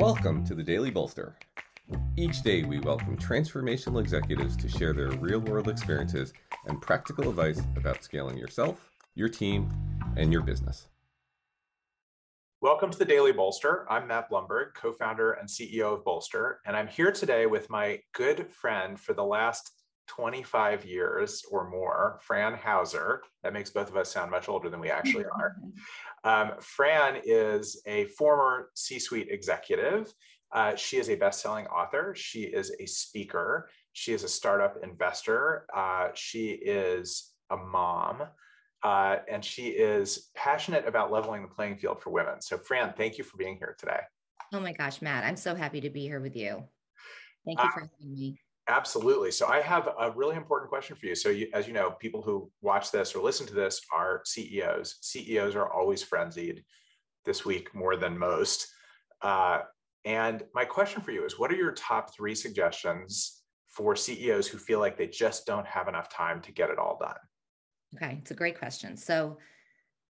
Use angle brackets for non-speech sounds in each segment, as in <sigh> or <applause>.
Welcome to the Daily Bolster. Each day, we welcome transformational executives to share their real world experiences and practical advice about scaling yourself, your team, and your business. Welcome to the Daily Bolster. I'm Matt Blumberg, co founder and CEO of Bolster, and I'm here today with my good friend for the last 25 years or more, Fran Hauser. That makes both of us sound much older than we actually are. <laughs> Um, Fran is a former C suite executive. Uh, she is a best selling author. She is a speaker. She is a startup investor. Uh, she is a mom. Uh, and she is passionate about leveling the playing field for women. So, Fran, thank you for being here today. Oh my gosh, Matt, I'm so happy to be here with you. Thank you uh, for having me. Absolutely. So I have a really important question for you. So you, as you know, people who watch this or listen to this are CEOs. CEOs are always frenzied this week more than most. Uh, and my question for you is what are your top three suggestions for CEOs who feel like they just don't have enough time to get it all done? Okay, it's a great question. So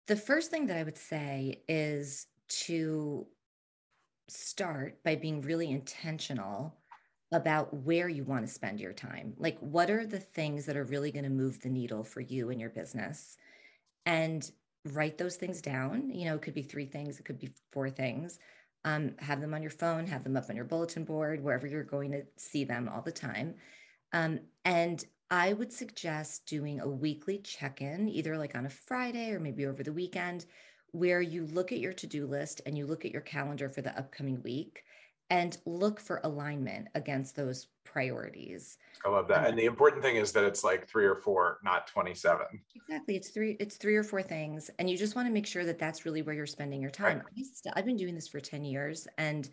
the first thing that I would say is to start by being really intentional about where you want to spend your time. Like, what are the things that are really going to move the needle for you and your business? And write those things down. You know, it could be three things, it could be four things. Um, have them on your phone, have them up on your bulletin board, wherever you're going to see them all the time. Um, and I would suggest doing a weekly check in, either like on a Friday or maybe over the weekend, where you look at your to do list and you look at your calendar for the upcoming week and look for alignment against those priorities. I love that. Um, and the important thing is that it's like three or four, not 27. Exactly. It's three, it's three or four things. And you just want to make sure that that's really where you're spending your time. Right. I st- I've been doing this for 10 years and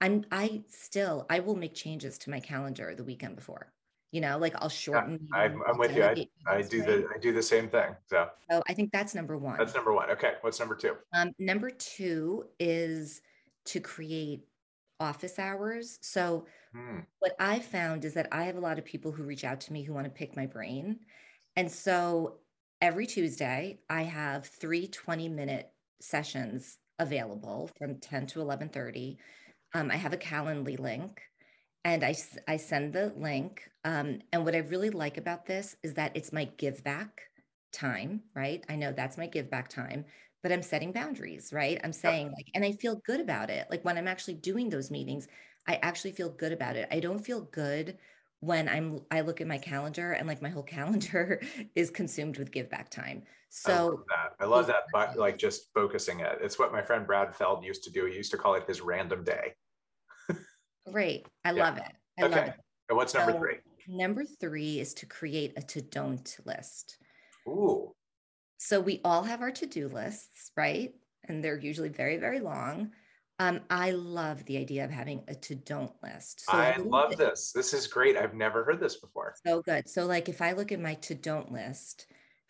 I'm, I still, I will make changes to my calendar the weekend before, you know, like I'll shorten. Yeah, I'm, I'm with you. I, I do the, I do the same thing. So. so I think that's number one. That's number one. Okay. What's number two? Um, number two is to create office hours. So, hmm. what I found is that I have a lot of people who reach out to me who want to pick my brain. And so, every Tuesday, I have three 20 minute sessions available from 10 to 11:30. Um, I have a Calendly link and I, I send the link. Um, and what I really like about this is that it's my give back time, right? I know that's my give back time, but I'm setting boundaries, right? I'm saying like, and I feel good about it. Like when I'm actually doing those meetings, I actually feel good about it. I don't feel good when I'm I look at my calendar and like my whole <laughs> calendar is consumed with give back time. So I love that. I love that but like just focusing it. It's what my friend Brad Feld used to do. He used to call it his random day. Great. I yeah. love it. I okay. love it. And what's number so, three? Number three is to create a to don't list. Ooh. So we all have our to do lists, right? And they're usually very, very long. Um, I love the idea of having a to don't list. So I love this. This is great. I've never heard this before. So good. So, like, if I look at my to don't list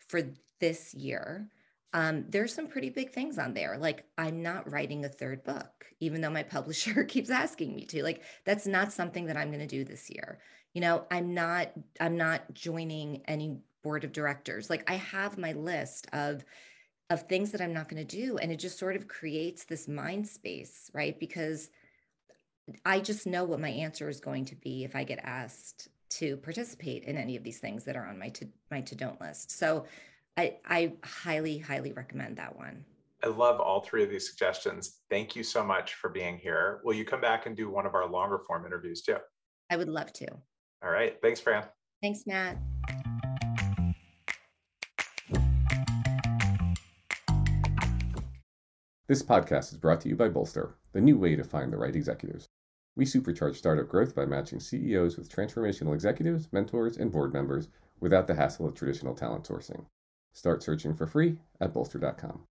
for this year, um, there's some pretty big things on there. Like, I'm not writing a third book, even though my publisher <laughs> keeps asking me to. Like, that's not something that I'm going to do this year. You know, I'm not. I'm not joining any board of directors. Like I have my list of of things that I'm not going to do and it just sort of creates this mind space, right? Because I just know what my answer is going to be if I get asked to participate in any of these things that are on my to my to don't list. So I I highly highly recommend that one. I love all three of these suggestions. Thank you so much for being here. Will you come back and do one of our longer form interviews too? I would love to. All right. Thanks, Fran. Thanks, Matt. This podcast is brought to you by Bolster, the new way to find the right executives. We supercharge startup growth by matching CEOs with transformational executives, mentors, and board members without the hassle of traditional talent sourcing. Start searching for free at bolster.com.